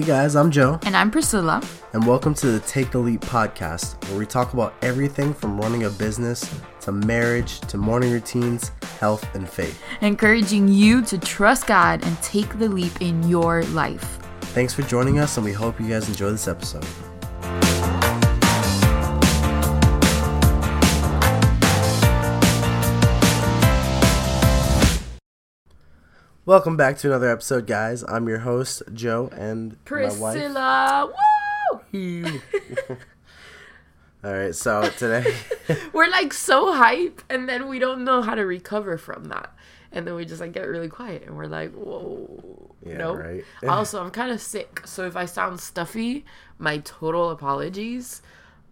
Hey guys, I'm Joe. And I'm Priscilla. And welcome to the Take the Leap podcast, where we talk about everything from running a business to marriage to morning routines, health, and faith. Encouraging you to trust God and take the leap in your life. Thanks for joining us, and we hope you guys enjoy this episode. Welcome back to another episode, guys. I'm your host, Joe, and Priscilla. Woo! All right, so today we're like so hype, and then we don't know how to recover from that, and then we just like get really quiet, and we're like, whoa, yeah, no. Right. also, I'm kind of sick, so if I sound stuffy, my total apologies.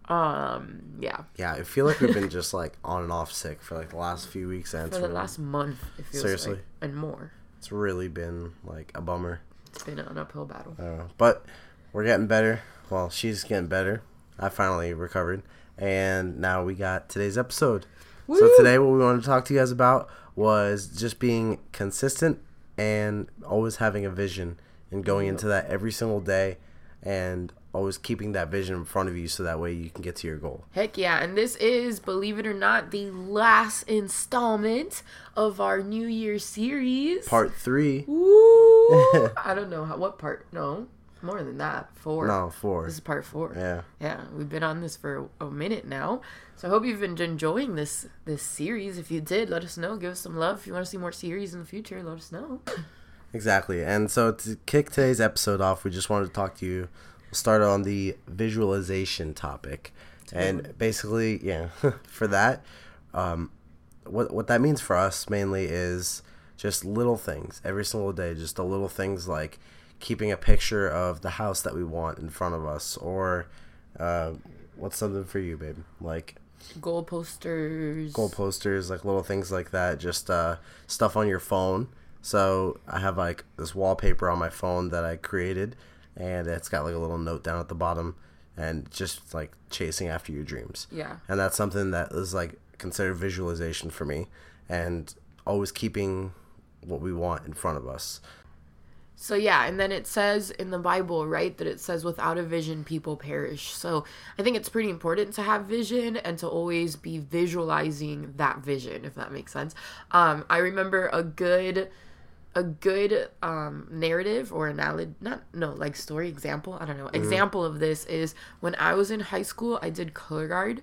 Um, yeah. Yeah, I feel like we've been just like on and off sick for like the last few weeks and for the last month. It feels seriously like, and more. It's really been like a bummer. It's been an uphill battle. Uh, but we're getting better. Well, she's getting better. I finally recovered, and now we got today's episode. Woo! So today, what we wanted to talk to you guys about was just being consistent and always having a vision and going into that every single day and always keeping that vision in front of you so that way you can get to your goal. Heck yeah. And this is, believe it or not, the last installment of our New Year series. Part three. Woo! I don't know how, what part. No, more than that. Four. No, four. This is part four. Yeah. Yeah. We've been on this for a minute now. So I hope you've been enjoying this this series. If you did, let us know. Give us some love. If you want to see more series in the future, let us know. Exactly. And so to kick today's episode off, we just wanted to talk to you. We'll start on the visualization topic. And basically, yeah, for that, um, what what that means for us mainly is just little things every single day, just the little things like keeping a picture of the house that we want in front of us, or uh, what's something for you, babe? Like goal posters, goal posters, like little things like that. Just uh, stuff on your phone. So I have like this wallpaper on my phone that I created, and it's got like a little note down at the bottom and just like chasing after your dreams. Yeah. And that's something that is like considered visualization for me and always keeping what we want in front of us. So yeah, and then it says in the Bible, right, that it says without a vision people perish. So I think it's pretty important to have vision and to always be visualizing that vision, if that makes sense. Um, I remember a good a good um, narrative or analogy, not no like story example. I don't know. Mm. Example of this is when I was in high school, I did color guard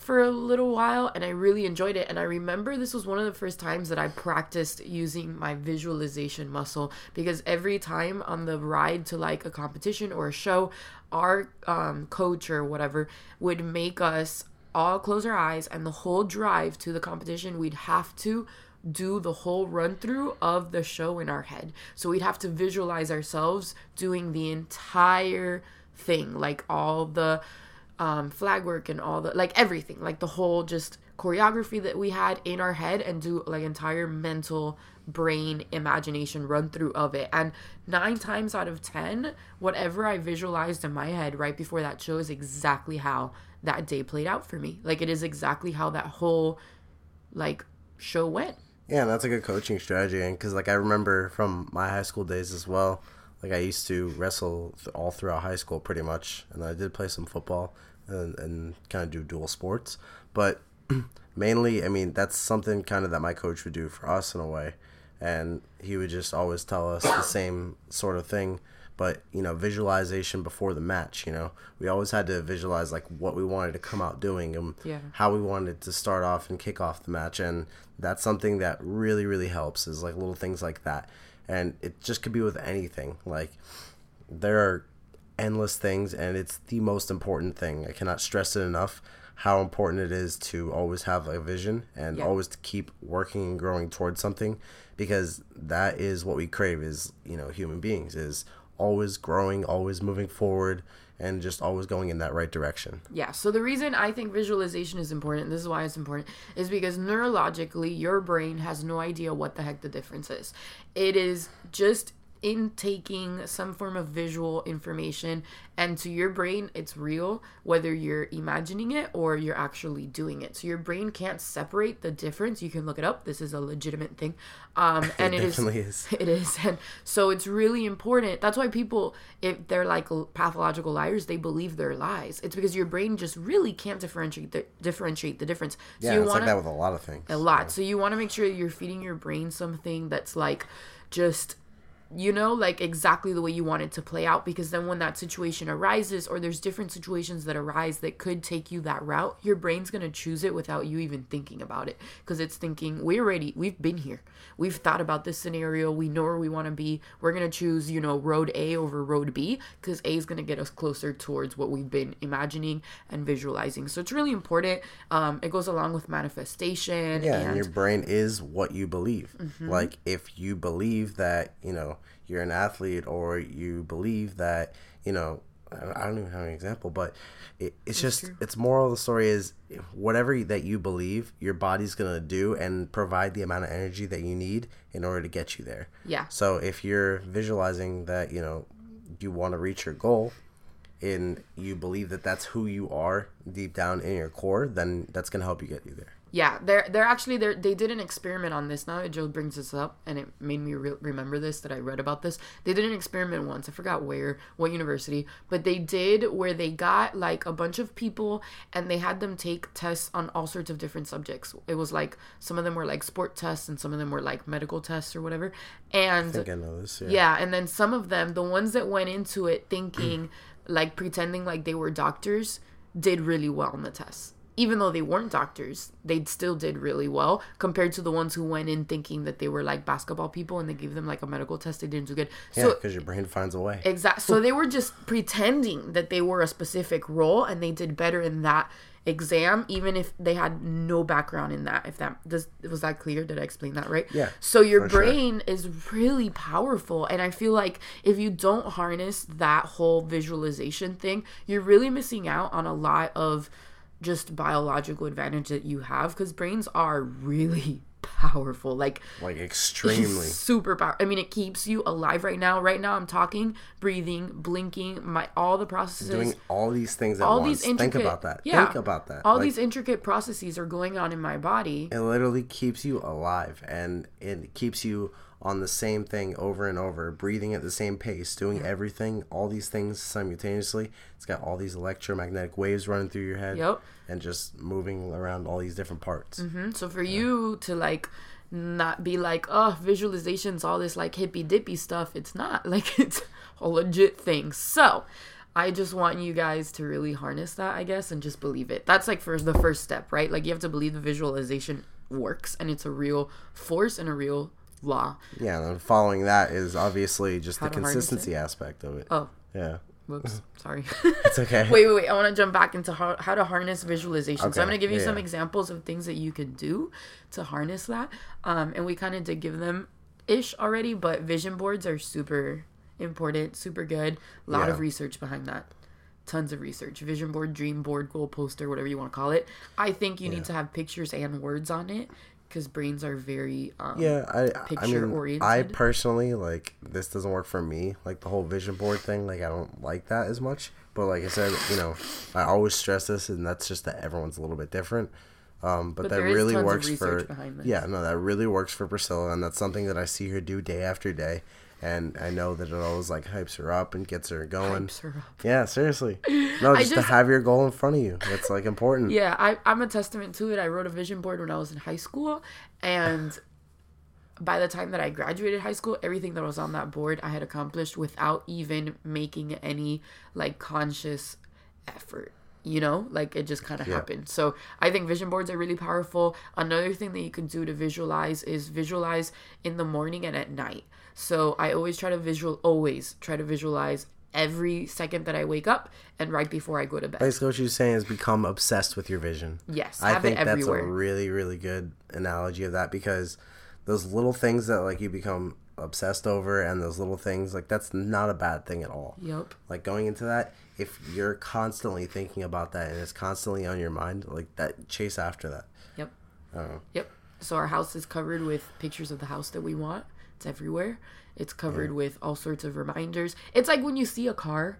for a little while and I really enjoyed it. And I remember this was one of the first times that I practiced using my visualization muscle because every time on the ride to like a competition or a show, our um, coach or whatever would make us all close our eyes and the whole drive to the competition, we'd have to do the whole run through of the show in our head. So we'd have to visualize ourselves doing the entire thing, like all the um, flag work and all the like everything, like the whole just choreography that we had in our head and do like entire mental brain imagination run through of it. And nine times out of ten, whatever I visualized in my head right before that show is exactly how that day played out for me. Like it is exactly how that whole like show went. Yeah, that's a good coaching strategy, and because like I remember from my high school days as well, like I used to wrestle all throughout high school pretty much, and I did play some football and, and kind of do dual sports, but mainly, I mean, that's something kind of that my coach would do for us in a way, and he would just always tell us the same sort of thing but you know visualization before the match you know we always had to visualize like what we wanted to come out doing and yeah. how we wanted to start off and kick off the match and that's something that really really helps is like little things like that and it just could be with anything like there are endless things and it's the most important thing i cannot stress it enough how important it is to always have a vision and yeah. always to keep working and growing towards something because that is what we crave is you know human beings is always growing, always moving forward, and just always going in that right direction. Yeah. So the reason I think visualization is important, this is why it's important, is because neurologically your brain has no idea what the heck the difference is. It is just intaking some form of visual information and to your brain it's real whether you're imagining it or you're actually doing it. So your brain can't separate the difference. You can look it up. This is a legitimate thing. Um and it, it definitely is, is it is. And so it's really important. That's why people if they're like pathological liars they believe their lies. It's because your brain just really can't differentiate the differentiate the difference. So yeah you it's wanna, like that with a lot of things a lot. so. You want to make sure you're feeding your brain something that's like just you know, like exactly the way you want it to play out. Because then when that situation arises, or there's different situations that arise that could take you that route, your brain's gonna choose it without you even thinking about it. Because it's thinking, we already, we've been here. We've thought about this scenario. We know where we wanna be. We're gonna choose, you know, road A over road B, because A is gonna get us closer towards what we've been imagining and visualizing. So it's really important. Um, it goes along with manifestation. Yeah, and, and your brain is what you believe. Mm-hmm. Like if you believe that, you know, you're an athlete or you believe that you know I don't even have an example, but it, it's That's just true. it's moral of the story is whatever that you believe your body's gonna do and provide the amount of energy that you need in order to get you there. Yeah. So if you're visualizing that you know you want to reach your goal, and you believe that that's who you are deep down in your core, then that's gonna help you get you there. Yeah, they're they're actually they they did an experiment on this. Now that Joe brings this up, and it made me re- remember this that I read about this. They did an experiment once. I forgot where, what university, but they did where they got like a bunch of people and they had them take tests on all sorts of different subjects. It was like some of them were like sport tests and some of them were like medical tests or whatever. And I I this. Yeah, yeah and then some of them, the ones that went into it thinking like pretending like they were doctors, did really well on the tests even though they weren't doctors, they still did really well compared to the ones who went in thinking that they were like basketball people and they gave them like a medical test. They didn't do good. Yeah, because your brain finds a way. Exactly. So they were just pretending that they were a specific role and they did better in that exam even if they had no background in that if that does was that clear did i explain that right yeah so your brain sure. is really powerful and i feel like if you don't harness that whole visualization thing you're really missing out on a lot of just biological advantage that you have because brains are really powerful like like extremely. super power i mean it keeps you alive right now. Right now i'm talking breathing blinking my all the processes. Doing all these things at all once. these intricate, think about that. Yeah, think about that. All like, these intricate processes are going on in my body. It literally keeps you alive and it keeps you on the same thing over and over, breathing at the same pace, doing everything, all these things simultaneously. It's got all these electromagnetic waves running through your head. Yep. And just moving around all these different parts. Mm-hmm. So for yeah. you to like not be like, oh, visualizations, all this like hippy dippy stuff. It's not like it's a legit thing. So I just want you guys to really harness that, I guess, and just believe it. That's like for the first step, right? Like you have to believe the visualization works and it's a real force and a real law. Yeah, and following that is obviously just How the consistency aspect of it. Oh. Yeah. Whoops. Sorry. it's okay. wait, wait, wait. I want to jump back into how, how to harness visualization. Okay. So I'm going to give you yeah. some examples of things that you could do to harness that. Um, and we kind of did give them ish already, but vision boards are super important, super good. A lot yeah. of research behind that. Tons of research. Vision board, dream board, goal poster, whatever you want to call it. I think you yeah. need to have pictures and words on it because brains are very um, yeah I picture I mean, oriented. I personally like this doesn't work for me. Like the whole vision board thing like I don't like that as much. But like I said you know I always stress this and that's just that everyone's a little bit different. Um, but, but that really works for yeah no that really works for Priscilla and that's something that I see her do day after day and I know that it always like hypes her up and gets her going. Hypes Her up. yeah, seriously. No, just, just, to have your goal in front of you. It's like important. Yeah, I, I'm a testament to it. I wrote a vision board when I was in high school, and by the time that I graduated high school, everything that was on that board I had accomplished without even making any like conscious effort you know like it just kind of yeah. happened so i think vision boards are really powerful another thing that you can do to visualize is visualize in the morning and at night so I always try to visual always try to visualize every second that I wake up and right before I go to bed. Basically, what you're saying is become obsessed with your vision. Yes, I think that's a really, really good analogy of that because those little things that like you become obsessed over and those little things like that's not a bad thing at all. Yep. Like going into that, if you're constantly thinking about that and it's constantly on your mind, like that, chase after that. Yep. I don't know. Yep. So our house is covered with pictures of the house that we want It's everywhere. It's covered with all sorts of reminders. It's like when you see a car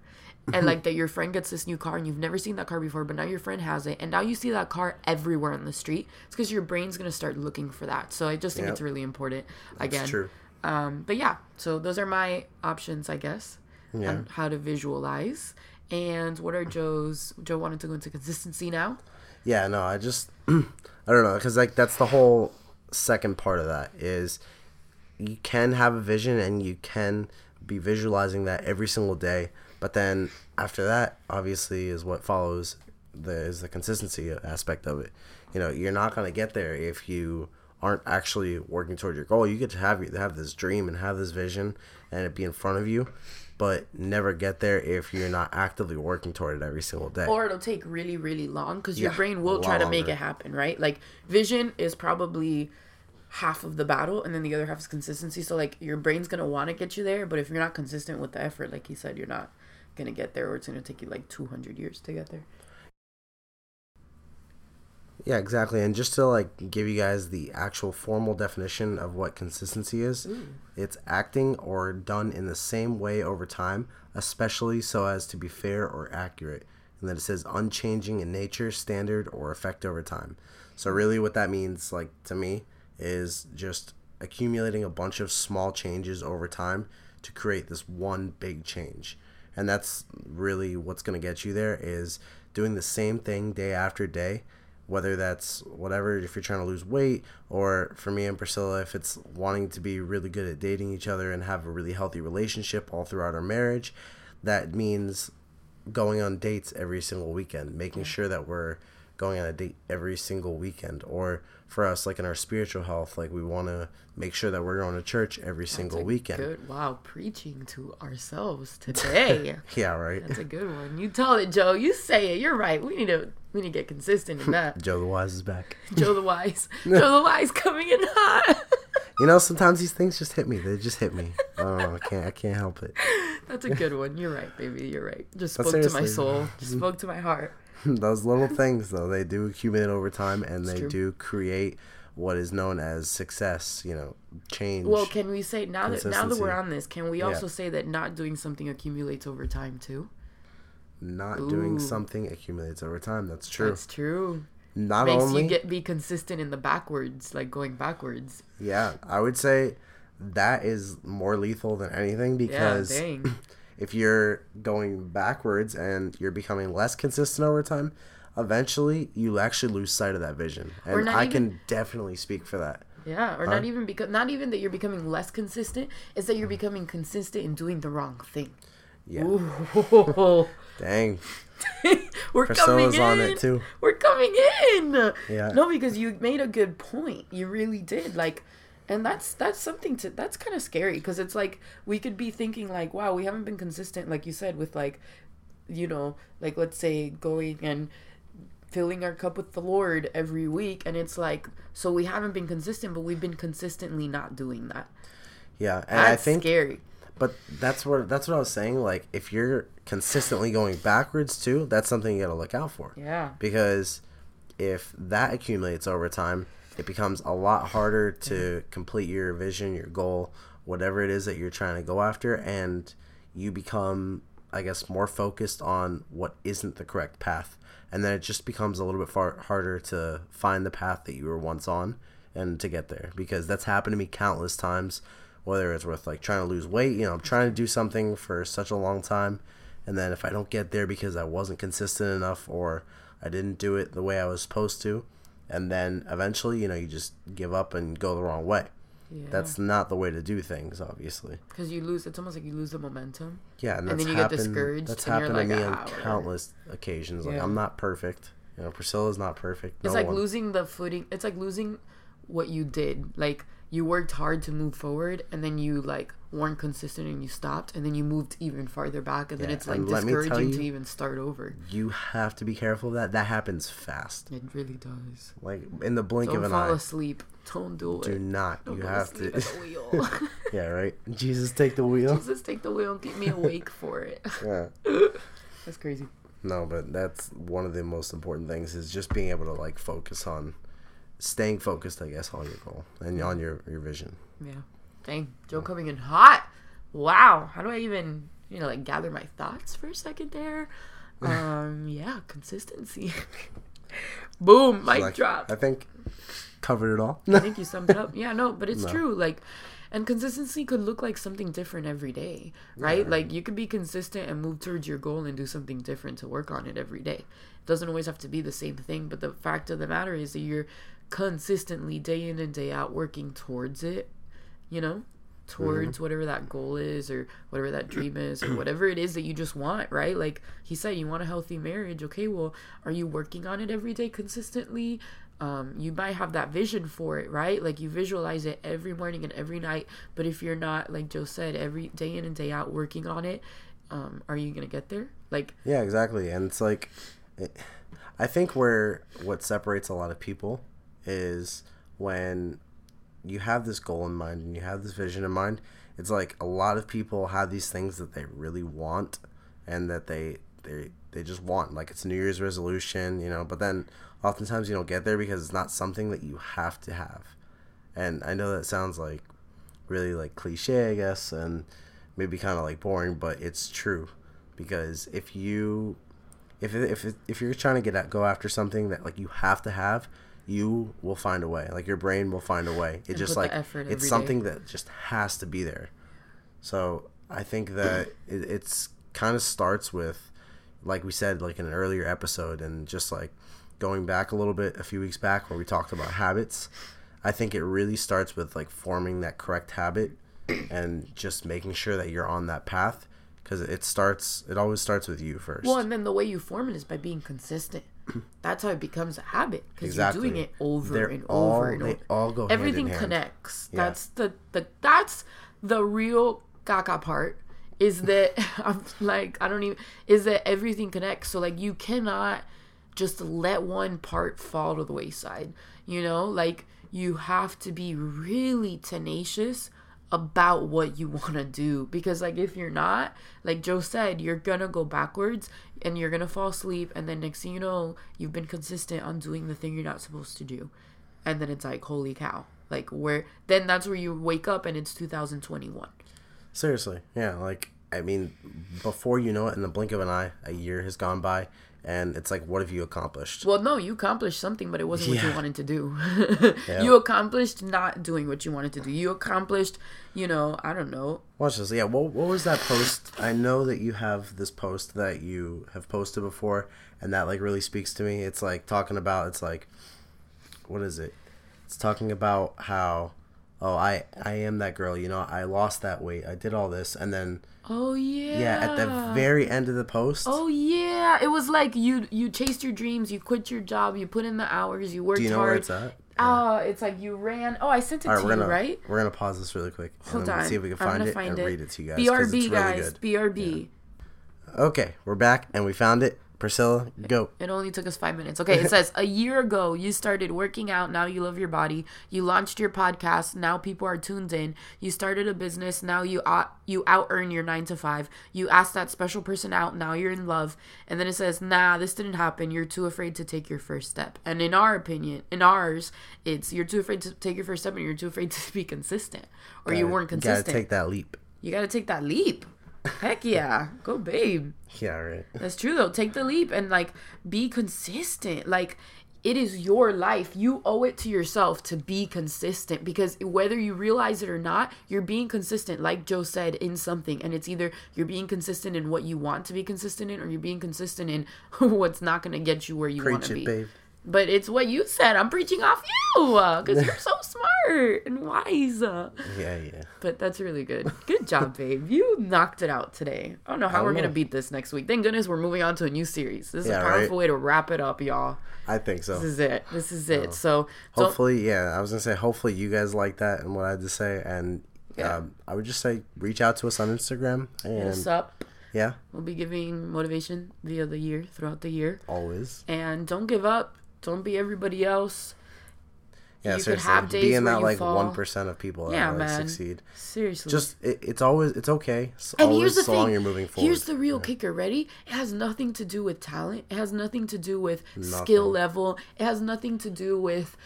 and like that your friend gets this new car and you've never seen that car before, but now your friend has it, and now you see that car everywhere on the street. It's because your brain's gonna start looking for that. So I just think Yep. it's really important. Again, It's true. um, but yeah, so those are my options, I guess, Yeah. on how to visualize. And what are Joe's? Joe wanted to go into consistency now. Yeah, no, I just I don't know because like that's the whole second part of that is you can have a vision and you can be visualizing that every single day, but then after that, obviously, is what follows the is the consistency aspect of it. You know, you're not gonna get there if you aren't actually working toward your goal. You get to have have this dream and have this vision and it be in front of you, but never get there if you're not actively working toward it every single day. Or it'll take really, really long because your Yeah, brain will try to make it happen, right? Like vision is probably half of the battle, and then the other half is consistency. So like your brain's gonna want to get you there, but if you're not consistent with the effort, like he said, you're not gonna get there, or it's gonna take you like 200 years to get there. Yeah, exactly. And just to like give you guys the actual formal definition of what consistency is, it's acting or done in the same way over time, especially so as to be fair or accurate. And then it says unchanging in nature, standard, or effect over time. So really what that means like to me is just accumulating a bunch of small changes over time to create this one big change. And that's really what's going to get you there is doing the same thing day after day whether that's whatever if you're trying to lose weight or for me and Priscilla if it's wanting to be really good at dating each other and have a really healthy relationship all throughout our marriage that means going on dates every single weekend making sure that we're going on a date every single weekend or for us like in our spiritual health like we want to make sure that we're going to church every single That's a weekend Good. Wow, preaching to ourselves today. yeah right That's a good one. You tell it, Joe. You say it. You're right. We need to we need to get consistent in that. joe the wise is back Joe the Wise. Joe the Wise coming in hot. you know sometimes these things just hit me they just hit me i don't know i can't i can't help it That's a good one. You're right, baby. You're right. Just spoke to my soul. Just spoke to my heart. those little things though they do accumulate over time and they true. do create what is known as success you know change Well, can we say now that now that we're on this, can we Yeah. also say that not doing something accumulates over time too? not doing something accumulates over time that's true That's true. not Makes only you get be consistent in the backwards, like going backwards. yeah i would say that is more lethal than anything because yeah. if you're going backwards and you're becoming less consistent over time eventually you actually lose sight of that vision and i even- can definitely speak for that Yeah, or not even because not even that you're becoming less consistent. It's that you're mm-hmm. becoming consistent in doing the wrong thing. yeah dang We're Priscilla's coming in. on it too We're coming in. Yeah. No, because you made a good point. You really did. Like and that's that's something to that's kind of scary because it's like we could be thinking like, wow, we haven't been consistent like you said with like you know, like let's say going and filling our cup with the Lord every week and it's like so we haven't been consistent but we've been consistently not doing that. yeah and That's i think scary. But that's what that's what I was saying. Like if you're consistently going backwards too, that's something you got to look out for. Yeah. Because if that accumulates over time, it becomes a lot harder to complete your vision, your goal, whatever it is that you're trying to go after, and you become, I guess, more focused on what isn't the correct path, and then it just becomes a little bit far harder to find the path that you were once on and to get there. Because that's happened to me countless times whether it's with like trying to lose weight you know i'm trying to do something for such a long time and then if i don't get there because i wasn't consistent enough or i didn't do it the way i was supposed to and then eventually you know you just give up and go the wrong way Yeah. that's not the way to do things obviously because you lose it's almost like you lose the momentum. yeah and, And then you get happened discouraged that's happened to like, me on "Ah, whatever." countless occasions like Yeah. i'm not perfect you know priscilla's not perfect It's like one. losing the footing. It's like losing what you did. Like you worked hard to move forward, and then you like weren't consistent, and you stopped, and then you moved even farther back, and then it's like and let me discouraging to even start over. you have to be careful of that that happens fast It really does. like in the blink Don't of an fall eye asleep. Don't do do it. not Don't you fall have to at the wheel. Yeah, right. Jesus, take the wheel. Jesus, take the wheel and keep me awake for it. Yeah. That's crazy. No, but that's one of the most important things is just being able to like focus on staying focused, I guess, on your goal and on your your vision. Yeah. Dang, Joe coming in hot. Wow. How do I even, you know, like gather my thoughts for a second there? Um, yeah, consistency. Boom, mic Like, drop. I think covered it all. I think you summed it up. Yeah, no, but it's true. Like, and consistency could look like something different every day, right? Like, you could be consistent and move towards your goal and do something different to work on it every day. It doesn't always have to be the same thing, but the fact of the matter is that you're consistently, day in and day out, working towards it, you know? Towards whatever that goal is, or whatever that dream is, or whatever it is that you just want, right? Like he said, you want a healthy marriage. Okay, well, are you working on it every day consistently? um, you might have that vision for it, right? Like you visualize it every morning and every night. But if you're not, like Joe said, every day in and day out working on it, um, are you gonna get there? Like, Yeah, exactly. And it's like, it, I think where what separates a lot of people is when you have this goal in mind and you have this vision in mind. It's like a lot of people have these things that they really want and that they they they just want. Like it's New Year's resolution, you know. But then oftentimes you don't get there because it's not something that you have to have. And I know that sounds like really like cliche, I guess, and maybe kind of like boring, but it's true because if you if if if you're trying to get at, go after something that like you have to have, you will find a way. Like your brain will find a way. It And just like it's day. something that just has to be there. So I think that it, it's kind of starts with, like we said, like in an earlier episode, and just like going back a little bit a few weeks back where we talked about habits. I think it really starts with like forming that correct habit and just making sure that you're on that path because it starts. It always starts with you first. well, and then the way you form it is by being consistent. That's how it becomes a habit because Exactly. you're doing it over They're and all over and over. all go Everything connects. Yeah. That's the the that's the real caca part. Is that I'm like I don't even is that everything connects. So like you cannot just let one part fall to the wayside. You know, like you have to be really tenacious about what you want to do. Because like if you're not like joe said you're gonna go backwards and you're gonna fall asleep and then next thing you know you've been consistent on doing the thing you're not supposed to do. And then it's like holy cow. Like where then that's where you wake up and it's 2021 Seriously, yeah. Like I mean, before you know it, in the blink of an eye, a year has gone by, and it's like, what have you accomplished? well no you accomplished something but it wasn't what you wanted to do Yeah. you accomplished not doing what you wanted to do you accomplished you know i don't know Watch this. Yeah. What What was that post? I know that you have this post that you have posted before, and that like really speaks to me. It's like talking about. It's like, what is it? It's talking about how, oh, I I am that girl. You know, I lost that weight. I did all this, and then oh yeah yeah, at the very end of the post. Oh yeah, it was like you you chased your dreams, you quit your job, you put in the hours, you worked do you know hard. where it's at? Oh, it's like you ran. Oh, I sent it right, to you, gonna right? we're gonna pause this really quick and Hold on. see if we can find it find and it. read it to you guys. BRB really guys. BRB. Okay, we're back and we found it. Priscilla, go. It only took us five minutes. Okay, it says a year ago you started working out. Now you love your body. You launched your podcast. Now people are tuned in. You started a business. Now you out you out earn your nine to five. You asked that special person out. Now you're in love. And then it says, Nah, this didn't happen. You're too afraid to take your first step. And in our opinion, in ours, it's you're too afraid to take your first step and you're too afraid to be consistent, or you weren't consistent. Gotta take that leap. you gotta take that leap. Heck yeah, go babe. Yeah, right. That's true though. Take the leap and like be consistent. Like it is your life. You owe it to yourself to be consistent because whether you realize it or not, you're being consistent, like Joe said, in something. And it's either you're being consistent in what you want to be consistent in or you're being consistent in what's not going to get you where you want to be. babe. But it's what you said. I'm preaching off you because you're so smart and wise. Yeah, yeah. But that's really good. Good job, babe. You knocked it out today. I don't know how don't we're gonna beat this next week. Thank goodness we're moving on to a new series. This is Yeah, a powerful right? way to wrap it up, y'all. I think so. This is it. This is it. So hopefully, yeah. I was gonna say, hopefully, you guys like that and what I had to say, and Yeah. um, I would just say, reach out to us on Instagram, hit us up. yeah, We'll be giving motivation via the year, throughout the year, always. and don't give up. Don't be everybody else. Yeah, You could seriously, have days be in that like one percent of people that Yeah, like, man. succeed. Seriously. Just it, it's always it's okay. It's And always here's the so thing. long you're moving forward. Here's the real kicker. Ready? It has nothing to do with talent. It has nothing to do with skill level. It has nothing to do with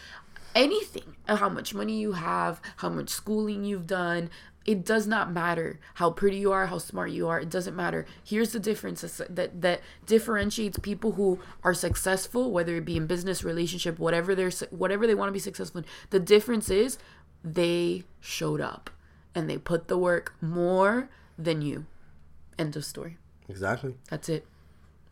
anything, how much money you have, how much schooling you've done. It does not matter how pretty you are, how smart you are. It doesn't matter. Here's the difference that that differentiates people who are successful, whether it be in business, relationship, whatever they're whatever they want to be successful in. The difference is they showed up and they put the work more than you. End of story. Exactly. That's it.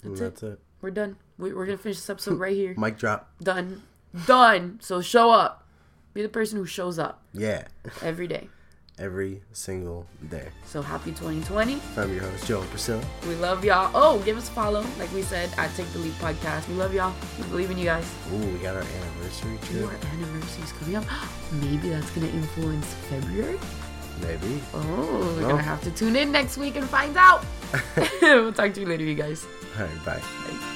That's, That's it. it. We're done. We, we're gonna finish this episode right here. Mic drop. Done. Done. So show up. Be the person who shows up. Yeah. Every day. Every single day. So happy 2020. I'm your host, Joe and Priscilla. We love y'all. Oh, give us a follow. Like we said, at Take the Leap Podcast. We love y'all. We believe in you guys. Ooh, we got our anniversary trip. Our anniversary's coming up. Maybe that's gonna influence February. Maybe. Oh, we're gonna have to tune in next week and find out. we'll talk to you later, you guys. All right, bye. bye.